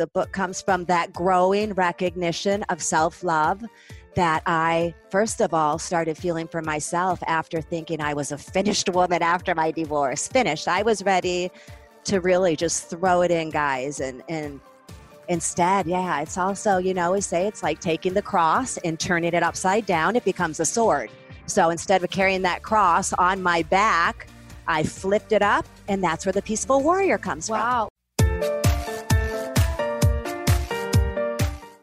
The book comes from that growing recognition of self love that I, first of all, started feeling for myself after thinking I was a finished woman after my divorce. Finished. I was ready to really just throw it in, guys. And, and instead, yeah, it's also, you know, we say it's like taking the cross and turning it upside down, it becomes a sword. So instead of carrying that cross on my back, I flipped it up, and that's where the peaceful warrior comes wow. from.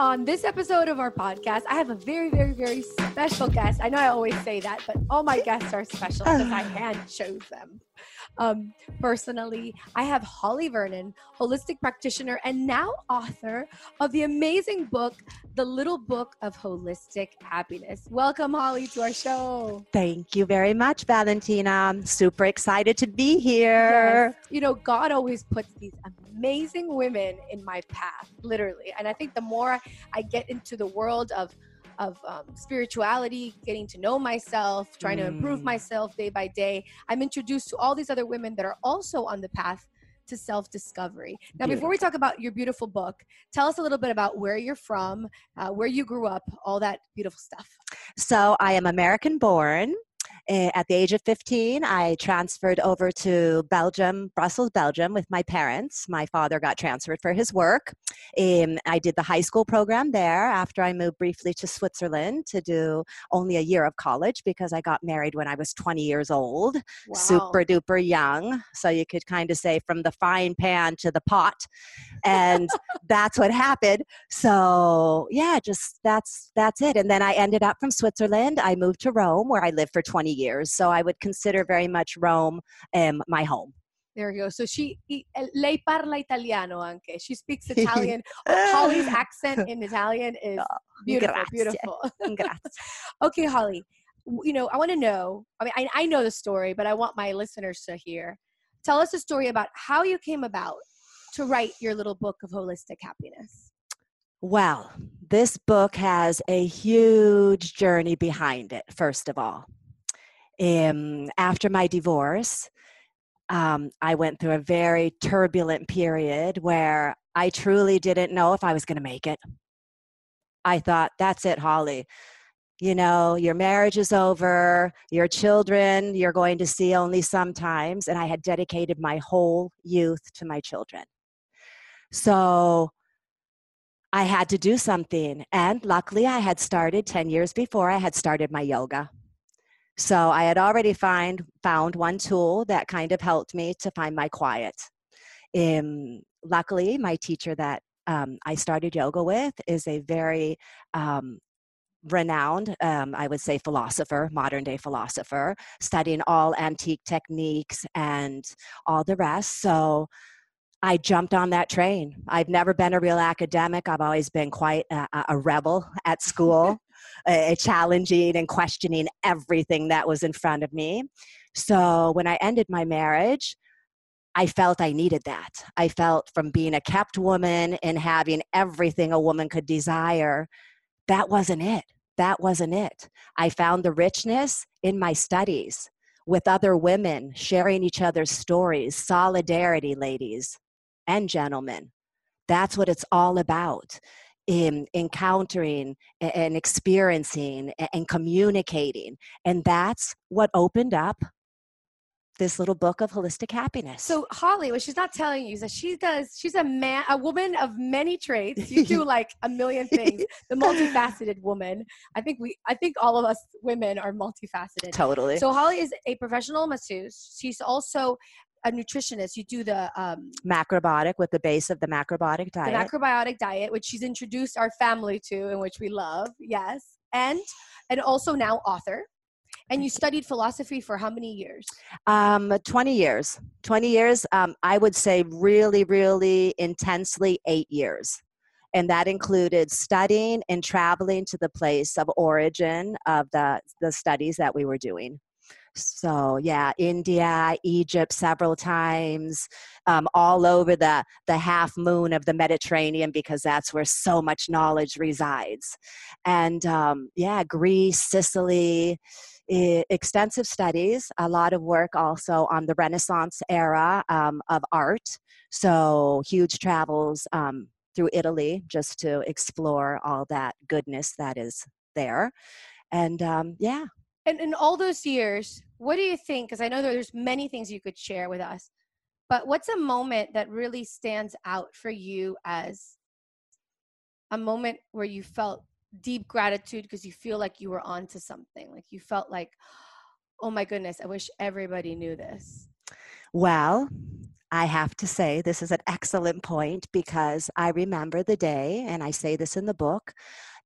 On this episode of our podcast, I have a very, very, very special guest. I know I always say that, but all my guests are special because I hand chose them. Um, personally, I have Holly Vernon, holistic practitioner and now author of the amazing book, The Little Book of Holistic Happiness. Welcome, Holly, to our show. Thank you very much, Valentina. I'm super excited to be here. Yes. You know, God always puts these amazing women in my path, literally. And I think the more I get into the world of of um, spirituality, getting to know myself, trying mm. to improve mm. myself day by day, I'm introduced to all these other women that are also on the path to self discovery. Now, beautiful. before we talk about your beautiful book, tell us a little bit about where you're from, uh, where you grew up, all that beautiful stuff. So, I am American born. Eh, at the age of 15, I transferred over to Belgium, Brussels, Belgium, with my parents. My father got transferred for his work. Um, I did the high school program there after I moved briefly to Switzerland to do only a year of college because I got married when I was 20 years old, wow. super duper young. So you could kind of say from the frying pan to the pot. And that's what happened. So yeah, just that's that's it. And then I ended up from Switzerland. I moved to Rome where I lived for 20 years. So I would consider very much Rome um, my home. There you go. So she, lei parla italiano anche. She speaks Italian. Holly's accent in Italian is oh, beautiful, grazie. beautiful. grazie. okay, Holly. You know, I want to know. I mean, I, I know the story, but I want my listeners to hear. Tell us a story about how you came about to write your little book of holistic happiness. Well, this book has a huge journey behind it, first of all um, after my divorce, um, I went through a very turbulent period where I truly didn't know if I was going to make it. I thought, that's it, Holly. You know, your marriage is over, your children you're going to see only sometimes. And I had dedicated my whole youth to my children. So I had to do something. And luckily, I had started 10 years before, I had started my yoga. So I had already find, found one tool that kind of helped me to find my quiet. Um, luckily, my teacher that um, I started yoga with is a very um, renowned, um, I would say, philosopher, modern day philosopher, studying all antique techniques and all the rest. So I jumped on that train. I've never been a real academic. I've always been quite a, a rebel at school. Uh, challenging and questioning everything that was in front of me. So when I ended my marriage, I felt I needed that. I felt from being a kept woman and having everything a woman could desire, that wasn't it. That wasn't it. I found the richness in my studies with other women, sharing each other's stories, solidarity, ladies and gentlemen. That's what it's all about in encountering and experiencing and communicating. And that's what opened up this little book of holistic happiness. So Holly, what she's not telling you is that she does. She's a man, a woman of many traits. You do like a million things. The multifaceted woman. I think we. I think all of us women are multifaceted. totally. So Holly is a professional masseuse. She's also a nutritionist. You do the um, macrobiotic with the base of the macrobiotic diet. the macrobiotic diet, which she's introduced our family to, and which we love. Yes, and and also now author. And you studied philosophy for how many years? Um, 20 years. 20 years. Um, I would say really, really intensely eight years. And that included studying and traveling to the place of origin of the, the studies that we were doing. So yeah, India, Egypt several times, um, all over the the half moon of the Mediterranean because that's where so much knowledge resides, and um, yeah, Greece, Sicily, i- extensive studies, a lot of work also on the Renaissance era um, of art. So huge travels um, through Italy just to explore all that goodness that is there, and um, yeah. And in all those years, what do you think? Because I know there's many things you could share with us, but what's a moment that really stands out for you as a moment where you felt deep gratitude because you feel like you were onto something? Like you felt like, oh my goodness, I wish everybody knew this. Well, I have to say this is an excellent point because I remember the day, and I say this in the book,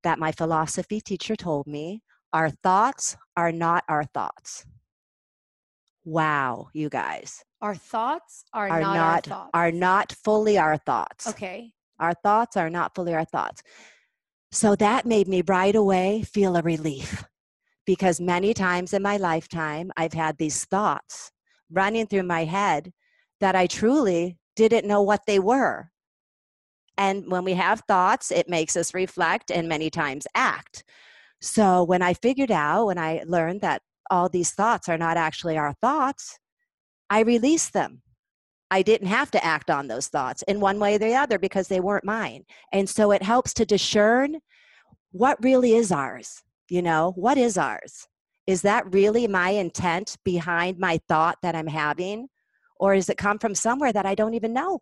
that my philosophy teacher told me our thoughts are not our thoughts. Wow, you guys Our thoughts are, are not, not our thoughts. are not fully our thoughts. okay. Our thoughts are not fully our thoughts. So that made me right away feel a relief because many times in my lifetime, I've had these thoughts running through my head that I truly didn't know what they were. And when we have thoughts, it makes us reflect and many times act. So when I figured out, when I learned that all these thoughts are not actually our thoughts, I release them. I didn't have to act on those thoughts in one way or the other because they weren't mine. And so it helps to discern what really is ours. You know, what is ours? Is that really my intent behind my thought that I'm having? Or does it come from somewhere that I don't even know?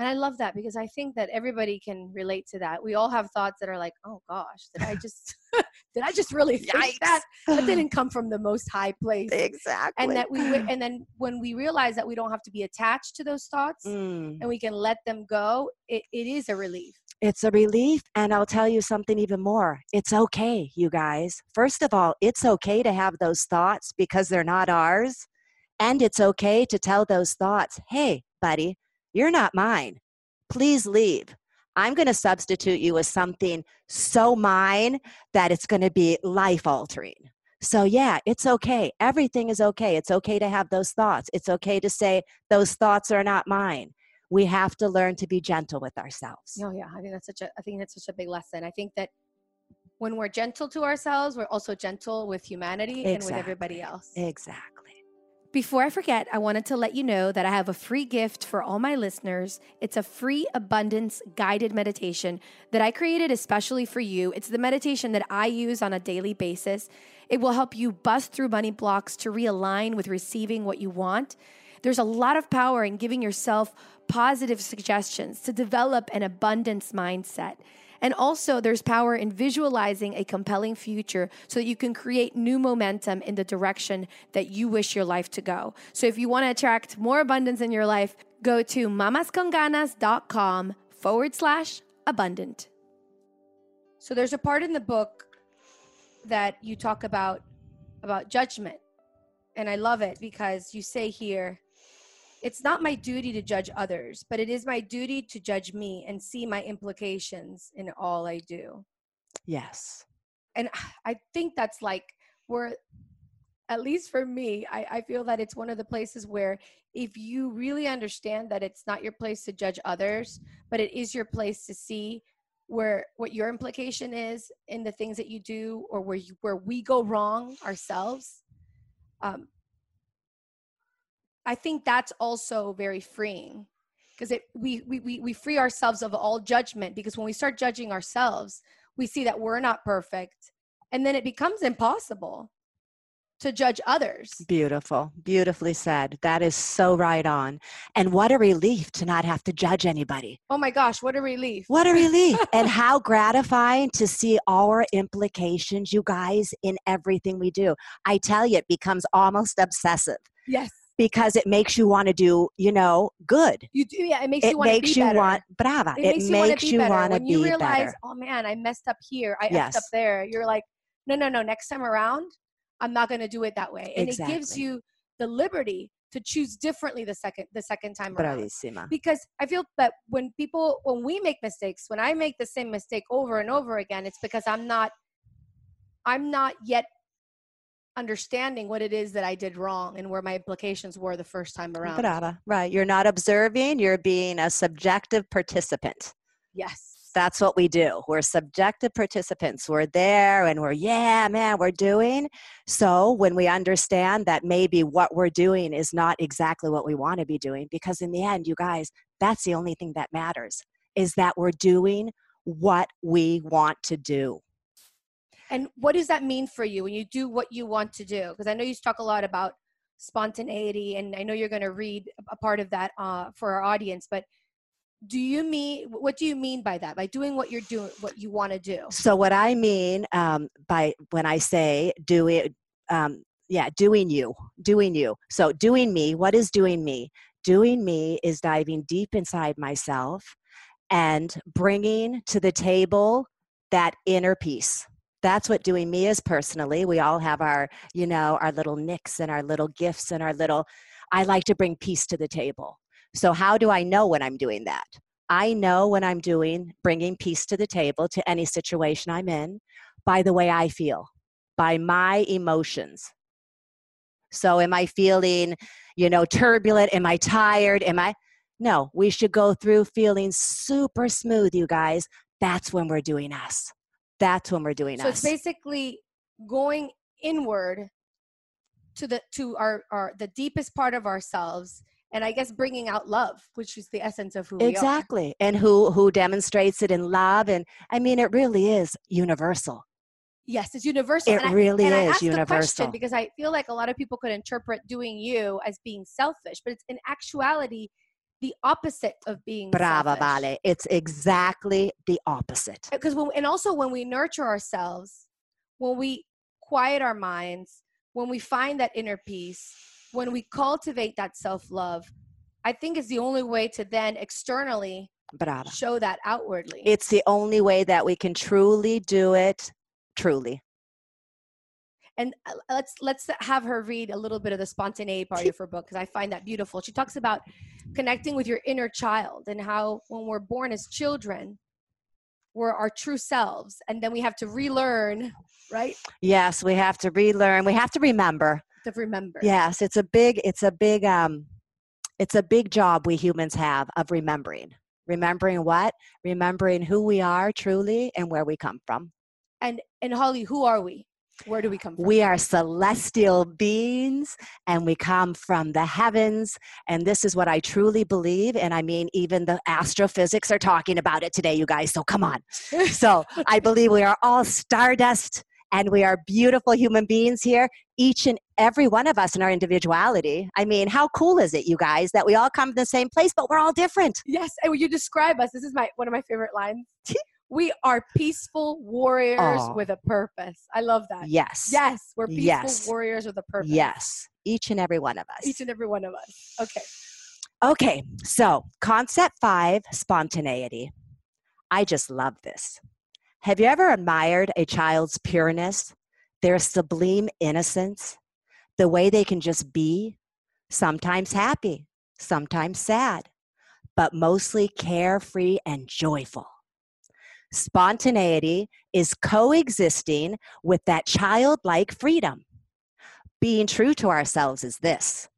And I love that because I think that everybody can relate to that. We all have thoughts that are like, "Oh gosh, did I just did I just really think that? That didn't come from the most high place." exactly. And that we and then when we realize that we don't have to be attached to those thoughts Mm. and we can let them go, it, it is a relief. It's a relief. And I'll tell you something even more. It's okay, you guys. First of all, it's okay to have those thoughts because they're not ours. And it's okay to tell those thoughts, hey, buddy, you're not mine. Please leave. I'm going to substitute you with something so mine that it's going to be life altering. So, yeah, it's okay. Everything is okay. It's okay to have those thoughts. It's okay to say, those thoughts are not mine. We have to learn to be gentle with ourselves. Oh yeah, I think that's such a I think that's such a big lesson. I think that when we're gentle to ourselves, we're also gentle with humanity and with everybody else. Exactly. Before I forget, I wanted to let you know that I have a free gift for all my listeners. It's a free abundance guided meditation that I created especially for you. It's the meditation that I use on a daily basis. It will help you bust through money blocks to realign with receiving what you want. There's a lot of power in giving yourself positive suggestions to develop an abundance mindset. And also, there's power in visualizing a compelling future so that you can create new momentum in the direction that you wish your life to go. So, if you want to attract more abundance in your life, go to mamasconganas.com forward slash abundant. So, there's a part in the book that you talk about about judgment. And I love it because you say here, it's not my duty to judge others, but it is my duty to judge me and see my implications in all I do. Yes. And I think that's like where, at least for me, I, I feel that it's one of the places where if you really understand that it's not your place to judge others, but it is your place to see where what your implication is in the things that you do or where you where we go wrong ourselves um, I think that's also very freeing because it we, we we we free ourselves of all judgment because when we start judging ourselves, we see that we're not perfect, and then it becomes impossible. to judge others. Beautiful. Beautifully said. That is so right on. And what a relief to not have to judge anybody. Oh my gosh, what a relief. What a relief. and how gratifying to see our implications, you guys, in everything we do. I tell you, it becomes almost obsessive Yes. Because it makes you want to do, you know, good. You do yeah, it makes It you want to makes be you better. want, brava. it, It, makes you want to be better. when you be realize, better. oh man, I messed up here. I effed Yes. up there. You're like, no, no, no. Next time around, I'm not going to do it that way. And it gives you the liberty to choose differently the second the second time around. Bravissima. Because I feel that when people when we make mistakes, when I make the same mistake over and over again, it's because I'm not I'm not yet understanding what it is that I did wrong and where my implications were the first time around. Brava. Right. You're not observing, you're being a subjective participant. Yes. That's what we do. We're subjective participants. We're there and we're, yeah, man, we're doing. So when we understand that maybe what we're doing is not exactly what we want to be doing, because in the end, you guys, that's the only thing that matters is that we're doing what we want to do. And what does that mean for you when you do what you want to do? Because I know you talk a lot about spontaneity, and I know you're going to read a part of that uh, for our audience. But do you mean what do you mean by that? By doing what you're doing, what you want to do? So what I mean um, by when I say doing, um, yeah, doing you, doing you. So doing me. What is doing me? Doing me is diving deep inside myself and bringing to the table that inner peace. That's what doing me is personally. We all have our, you know, our little nicks and our little gifts and our little. I like to bring peace to the table. So how do I know when I'm doing that? I know when I'm doing bringing peace to the table to any situation I'm in by the way I feel, by my emotions. So, am I feeling, you know, turbulent? Am I tired? Am I? No, we should go through feeling super smooth, you guys. That's when we're doing us. That's when we're doing it. So us. it's basically going inward to the to our our the deepest part of ourselves, and I guess bringing out love, which is the essence of who we are. exactly. And who who demonstrates it in love? And I mean, it really is universal. Yes, it's universal. It and I, really and I is asked the universal. question because I feel like a lot of people could interpret doing you as being selfish, but it's in actuality the opposite of being Brava, selfish. Vale. It's exactly the opposite. Uh, because when, and also when we nurture ourselves, when we quiet our minds, when we find that inner peace, when we cultivate that self love, I think is the only way to then externally Brava. show that outwardly. It's the only way that we can truly do it. Truly. And uh, let's let's have her read a little bit of the spontaneity part of her book because I find that beautiful. She talks about connecting with your inner child and how when we're born as children, we're our true selves, and then we have to relearn, right? Yes, we have to relearn. We have to remember. To remember. Yes, it's a big, it's a big, um, it's a big job we humans have of remembering. Remembering what? Remembering who we are truly and where we come from. And and Holly, who are we? Where do we come from? We are celestial beings and we come from the heavens. And this is what I truly believe. And I mean, even the astrophysics are talking about it today, you guys. So come on. So I believe we are all stardust and we are beautiful human beings here, each and every one of us in our individuality. I mean, how cool is it, you guys, that we all come from the same place, but we're all different? Yes, and when you describe us, this is my one of my favorite lines. We are peaceful warriors Aw. with a purpose. I love that. Yes. Yes, we're peaceful Yes. warriors with a purpose. Yes. Each and every one of us. Each and every one of us. Okay. Okay, so concept five spontaneity. I just love this. Have you ever admired a child's pureness, their sublime innocence, the way they can just be, sometimes happy, sometimes sad, but mostly carefree and joyful? Spontaneity is coexisting with that childlike freedom. Being true to ourselves is this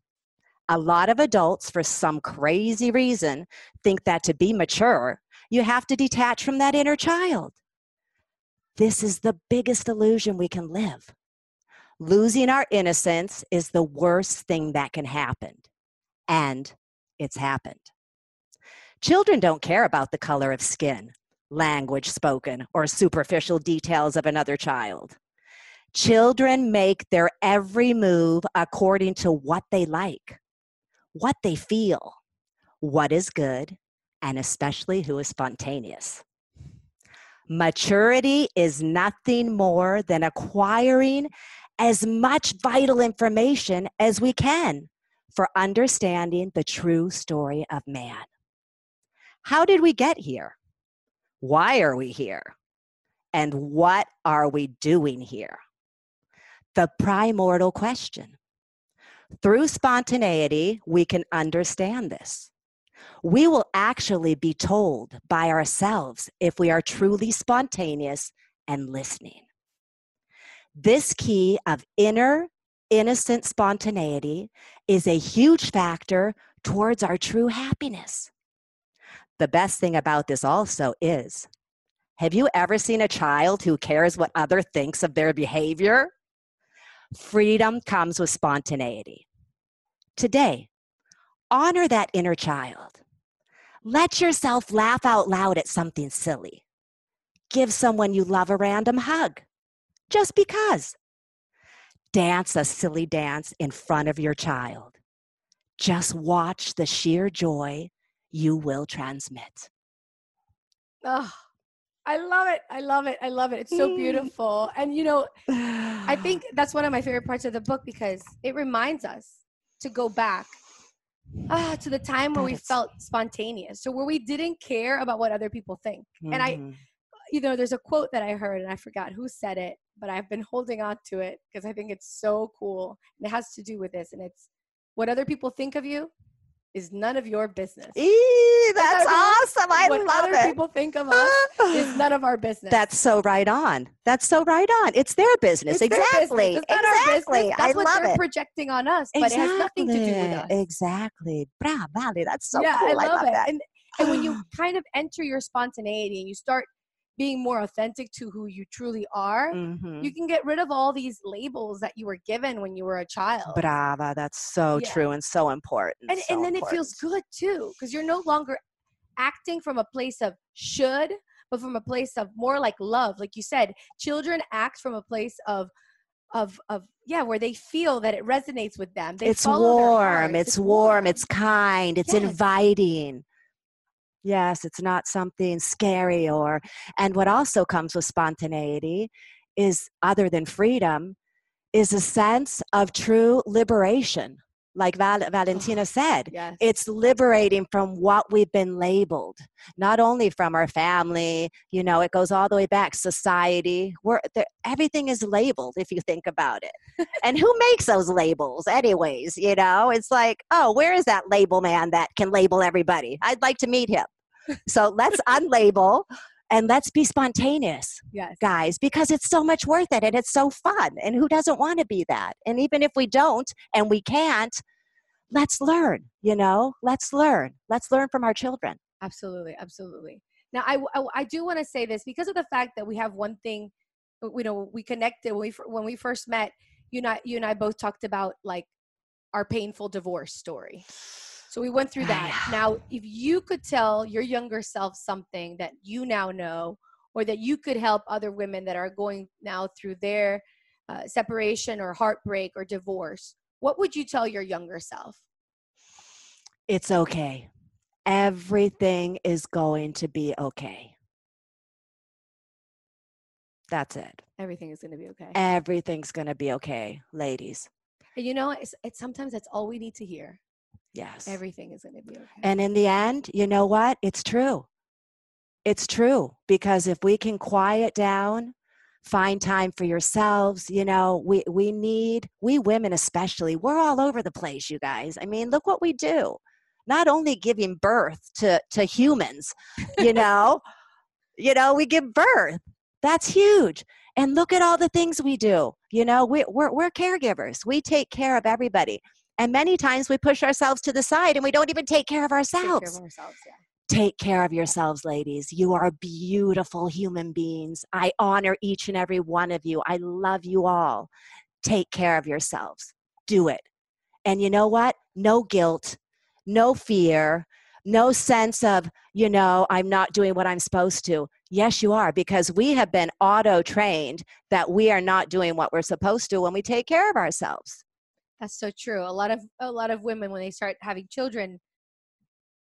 a lot of adults, for some crazy reason, think that to be mature, you have to detach from that inner child. This is the biggest illusion we can live. Losing our innocence is the worst thing that can happen. And it's happened. Children don't care about the color of skin, language spoken, or superficial details of another child. Children make their every move according to what they like, what they feel, what is good, and especially who is spontaneous. Maturity is nothing more than acquiring as much vital information as we can for understanding the true story of man. How did we get here? Why are we here? And what are we doing here? The primordial question. Through spontaneity, we can understand this. We will actually be told by ourselves if we are truly spontaneous and listening. This key of inner, innocent spontaneity is a huge factor towards our true happiness. The best thing about this also is have you ever seen a child who cares what other thinks of their behavior? Freedom comes with spontaneity. Today, honor that inner child. Let yourself laugh out loud at something silly. Give someone you love a random hug, just because. Dance a silly dance in front of your child. Just watch the sheer joy you will transmit. Oh, I love it. I love it. I love it. It's so beautiful. And you know, I think that's one of my favorite parts of the book because it reminds us to go back ah, to the time where we felt spontaneous. So where we didn't care about what other people think. Mm-hmm. And I mm-hmm. you know, there's a quote that I heard and I forgot who said it, but I've been holding on to it because I think it's so cool. And it has to do with this. And it's what other people think of you is none of your business. Eee, that's awesome. I what love other it. people think of us is none of our business. That's so right on. That's so right on. It's their business. It's exactly. Their business. exactly. That's I what they're it. projecting on us, but exactly. it has nothing to do with us. Exactly. Bravo. That's so yeah, cool. I love, I love it. That. And, and when you kind of enter your spontaneity and you start being more authentic to who you truly are, mm-hmm. you can get rid of all these labels that you were given when you were a child. Brava, that's so yeah. true and so important. And, so and then important. it feels good too, because you're no longer acting from a place of should, but from a place of more like love. Like you said, children act from a place of of of yeah where they feel that it resonates with them they it's warm it's, it's, warm it's kind it's yes. inviting Yes, it's not something scary or, and what also comes with spontaneity is other than freedom, is a sense of true liberation. Like Val- Valentina said, yes. it's liberating from what we've been labeled, not only from our family, you know, it goes all the way back, society, where everything is labeled if you think about it. and who makes those labels, anyways? You know, it's like, oh, where is that label man that can label everybody? I'd like to meet him. So let's unlabel and let's be spontaneous, yes. guys, because it's so much worth it and it's so fun. And who doesn't want to be that? And even if we don't and we can't, let's learn, you know, let's learn. Let's learn from our children. Absolutely, absolutely. Now, I, I, I do want to say this because of the fact that we have one thing, you know, we connected when we, when we first met, you and I, you and I both talked about like our painful divorce story. So we went through that. Now, if you could tell your younger self something that you now know, or that you could help other women that are going now through their uh, separation or heartbreak or divorce, what would you tell your younger self? It's okay. Everything is going to be okay. That's it. Everything is going to be okay. Everything's going to be okay, ladies. And you know, it's, it's sometimes that's all we need to hear. Yes. Everything is going to be okay. And in the end, you know what? It's true. It's true because if we can quiet down, find time for yourselves, you know, we we need we women especially. We're all over the place, you guys. I mean, look what we do. Not only giving birth to to humans, you know, you know, we give birth. That's huge. And look at all the things we do. You know, we, we're, we're caregivers. We take care of everybody. And many times we push ourselves to the side and we don't even take care of ourselves. Take care of ourselves, yeah. Take care of yourselves, ladies. You are beautiful human beings. I honor each and every one of you. I love you all. Take care of yourselves. Do it. And you know what? No guilt, no fear, no sense of, you know, I'm not doing what I'm supposed to. Yes, you are, because we have been auto trained that we are not doing what we're supposed to when we take care of ourselves. That's so true. A lot of a lot of women when they start having children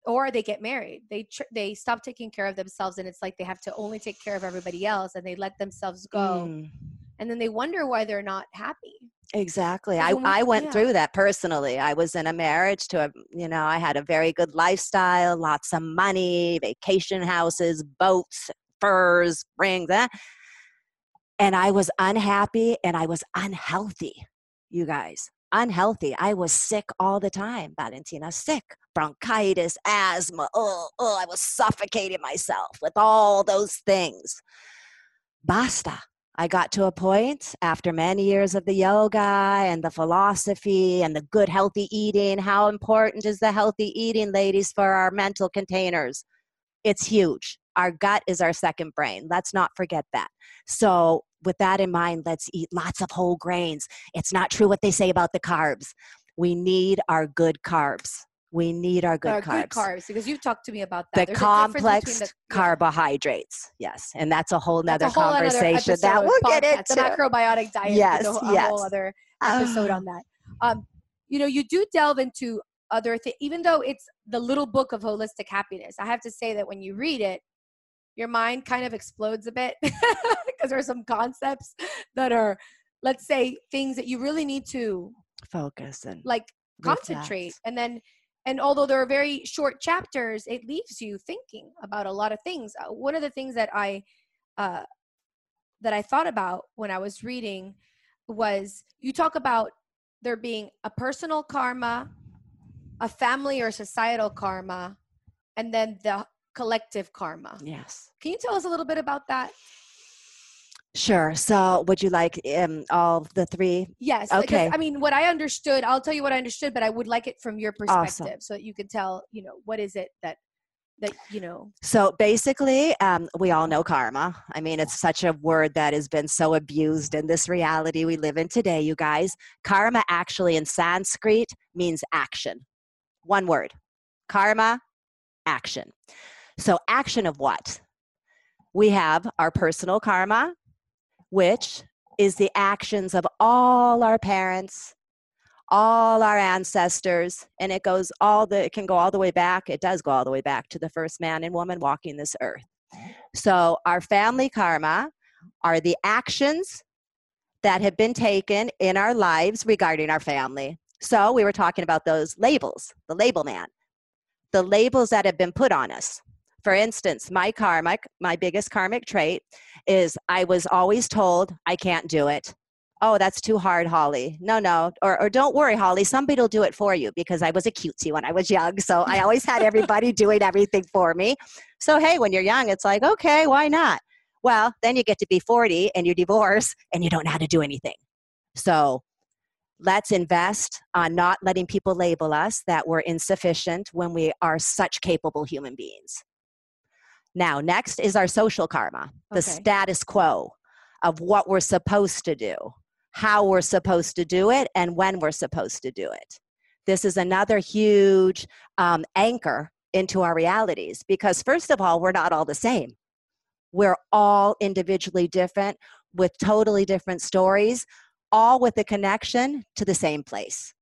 or they get married, they tr- they stop taking care of themselves and it's like they have to only take care of everybody else and they let themselves go. Mm, And then they wonder why they're not happy. exactly. I, I went yeah. through that personally. I was in a marriage to a, you know, I had a very good lifestyle, lots of money, vacation houses, boats, furs, rings, that. And I was unhappy and I was unhealthy, you guys. Unhealthy. I was sick all the time, Valentina, sick. Bronchitis, asthma. Oh, oh, I was suffocating myself with all those things. Basta. I got to a point after many years of the yoga and the philosophy and the good healthy eating. How important is the healthy eating, ladies, for our mental containers? It's huge. Our gut is our second brain. Let's not forget that. So, with that in mind, let's eat lots of whole grains. It's not true what they say about the carbs. We need our good carbs. We need our good Or carbs good carbs because you've talked to me about the that. There's difference between complex the- carbohydrates yes and that's a whole nother a whole conversation that episode, we'll get into the macrobiotic diet. Yes, a, yes. whole other episode Ah. on that. Um, you know, you do delve into other things, even though it's the little book of holistic happiness. I have to say that when you read it, your mind kind of explodes a bit because there are some concepts that are, let's say, things that you really need to focus and like concentrate reflect. and then and although there are very short chapters it leaves you thinking about a lot of things Uh, one of the things that i uh that i thought about when i was reading was you talk about there being a personal karma a family or societal karma and then the collective karma. Yes. Can you tell us a little bit about that? Sure. So would you like um, all the three? Yes Okay. i mean what i understood i'll tell you what i understood but i would like it from your Awesome. perspective so that you can tell you know what is it that that you know. So basically um, we all know karma. I mean it's such a word that has been so abused in this reality we live in today you guys. Karma actually in sanskrit means action. One word. Karma action so action of what? We have our personal karma which is the actions of all our parents all our ancestors and it goes all the it can go all the way back it does go all the way back to the first man and woman walking this earth. So our family karma are the actions that have been taken in our lives regarding our family. So we were talking about those labels the label man the labels that have been put on us for instance my karmic my biggest karmic trait is i was always told i can't do it. Oh that's too hard holly. No no. Or, or don't worry holly. Somebody will do it for you because i was a cutesy when i was young so i always had everybody doing everything for me. So hey when you're young it's like okay why not? Well then you get to be 40 and you divorce and you don't know how to do anything. So let's invest on not letting people label us that we're insufficient when we are such capable human beings now next is our social karma the Okay. status quo of what we're supposed to do how we're supposed to do it and when we're supposed to do it. This is another huge um, anchor into our realities because, first of all, we're not all the same. We're all individually different with totally different stories, all with a connection to the same place.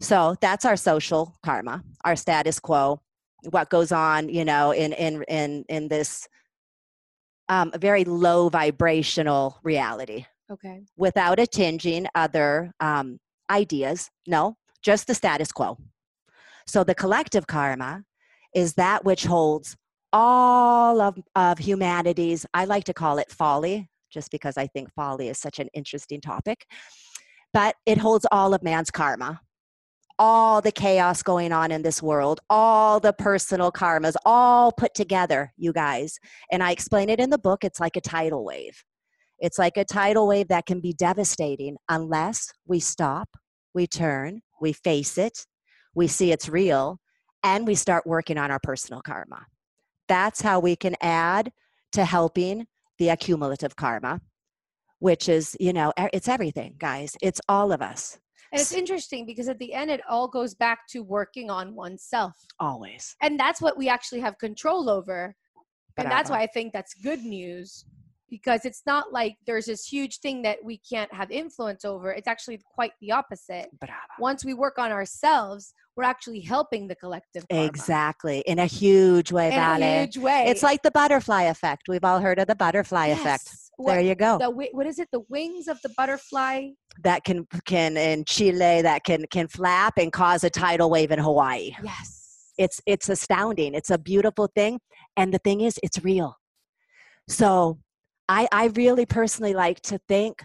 So that's our social karma, our status quo, what goes on, you know, in in in in this um, very low vibrational reality okay without it tinging other um, ideas. No, just the status quo. So the collective karma is that which holds all of, of humanity's, I like to call it folly, just because I think folly is such an interesting topic. But it holds all of man's karma, all the chaos going on in this world, all the personal karmas, all put together, you guys. And I explain it in the book. It's like a tidal wave. It's like a tidal wave that can be devastating unless we stop, we turn, we face it, we see it's real, and we start working on our personal karma. That's how we can add to helping the accumulative karma, which is, you know, it's everything, guys. It's all of us. And it's interesting because at the end, it all goes back to working on oneself. Always. And that's what we actually have control over. And that's why I think that's good news because it's not like there's this huge thing that we can't have influence over. It's actually quite the opposite. Bravo. Once we work on ourselves, we're actually helping the collective. karma Exactly. In a huge way, In a huge way. It's like the butterfly effect. We've all heard of the butterfly effect. Yes. What, There you go. the what is it? The wings of the butterfly. That can can in Chile that can can flap and cause a tidal wave in Hawaii. Yes. It's it's astounding. It's a beautiful thing, and the thing is, it's real. So, I I really personally like to think.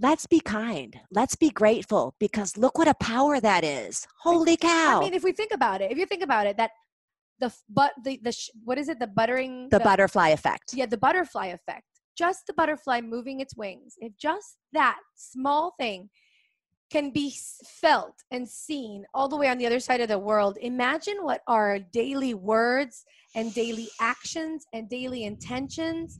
Let's be kind. Let's be grateful because look what a power that is. Holy cow! I mean, if we think about it, if you think about it, that the but the the sh- what is it? The buttering. the butterfly effect. Yeah, the butterfly effect. Just the butterfly moving its wings. If just that small thing can be felt and seen all the way on the other side of the world, imagine what our daily words and daily actions and daily intentions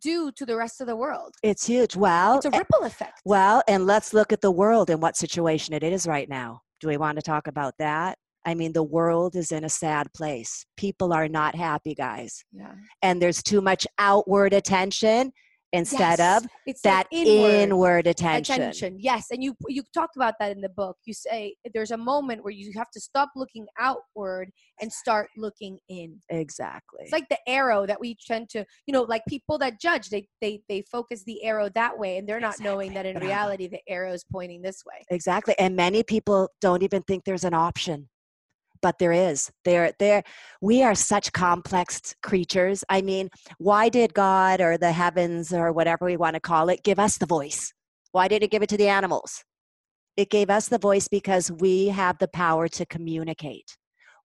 do to the rest of the world. It's huge. Well, It's a ripple effect. Well, and let's look at the world and what situation it is right now. Do we want to talk about that? I mean, the world is in a sad place. People are not happy, guys. Yeah. And there's too much outward attention instead Yes. of it's that like inward. inward attention. attention. Yes, and you you talked about that in the book. You say there's a moment where you have to stop looking outward and start looking in. Exactly. It's like the arrow that we tend to, you know, like people that judge, they they they focus the arrow that way, and they're not knowing that in reality the arrow is pointing this way. exactly. And many people don't even think there's an option. But there is. There there we are such complex creatures. I mean, why did God or the heavens or whatever we want to call it give us the voice? Why did it give it to the animals? It gave us the voice because we have the power to communicate.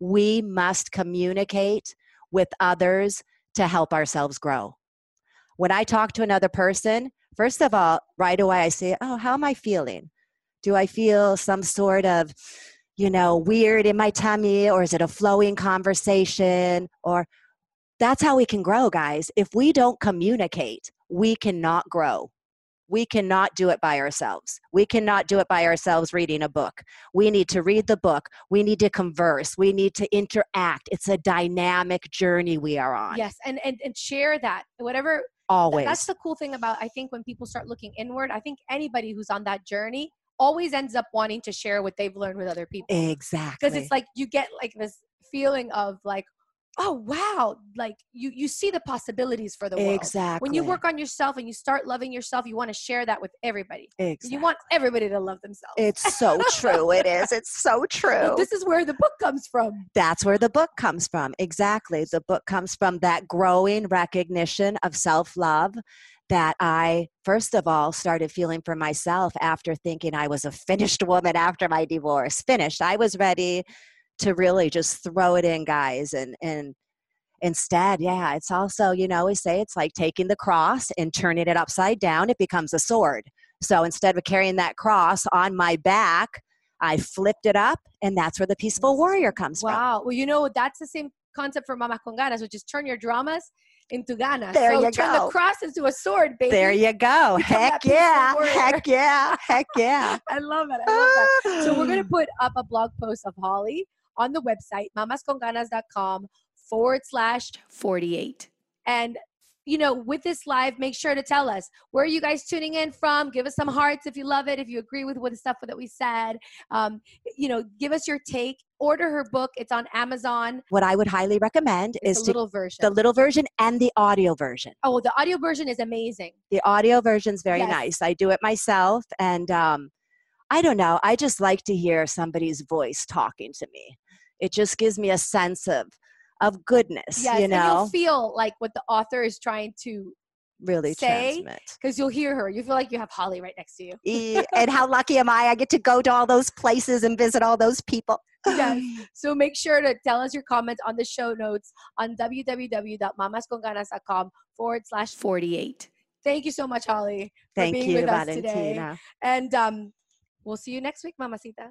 We must communicate with others to help ourselves grow. When I talk to another person, first of all, right away I say, Oh, how am I feeling? Do I feel some sort of, you know, weird in my tummy, or is it a flowing conversation? Or that's how we can grow, guys. If we don't communicate, we cannot grow. We cannot do it by ourselves. We cannot do it by ourselves reading a book. We need to read the book. We need to converse. We need to interact. It's a dynamic journey we are on. Yes, and and and share that whatever. Always. That's the cool thing about I think when people start looking inward, I think anybody who's on that journey always ends up wanting to share what they've learned with other people. exactly. because it's like you get like this feeling of like oh wow like you you see the possibilities for the world exactly. when you work on yourself and you start loving yourself you want to share that with everybody exactly. you want everybody to love themselves It's so true. It is. It's so true. Well, this is where the book comes from That's where the book comes from. Exactly. The book comes from that growing recognition of self love that I, first of all, started feeling for myself after thinking I was a finished woman after my divorce. Finished. I was ready to really just throw it in, guys. And, and, Instead, yeah, it's also, you know, we say it's like taking the cross and turning it upside down, it becomes a sword. So instead of carrying that cross on my back, I flipped it up, and that's where the peaceful warrior comes from. wow well you know that's the same concept for mama con ganas which is turn your dramas into ganas. There so you turn go. the cross into a sword baby There you go. Heck yeah. Heck yeah. Heck yeah. I love it. I love that. So we're gonna put up a blog post of Holly on the website, mamasconganas.com forward slash 48. And you know, with this live, make sure to tell us where are you guys tuning in from. Give us some hearts if you love it, if you agree with what the stuff that we said. Um, you know, give us your take. Order her book. It's on Amazon. What I would highly recommend It's is the little version. the little version and the audio version. oh, the audio version is amazing. The audio version's very Yes. nice. I do it myself and um I don't know, I just like to hear somebody's voice talking to me. It just gives me a sense of of goodness, Yes, you and you'll feel like what the author is trying to, really say- transmit. because you'll hear her. You feel like you have Holly right next to you. And how lucky am I? I get to go to all those places and visit all those people. Yes. So make sure to tell us your comments on the show notes on www.mamasconganas.com forward slash 48. Thank you so much, Holly, for Thank being you, with us today. And um, we'll see you next week, Mamacita.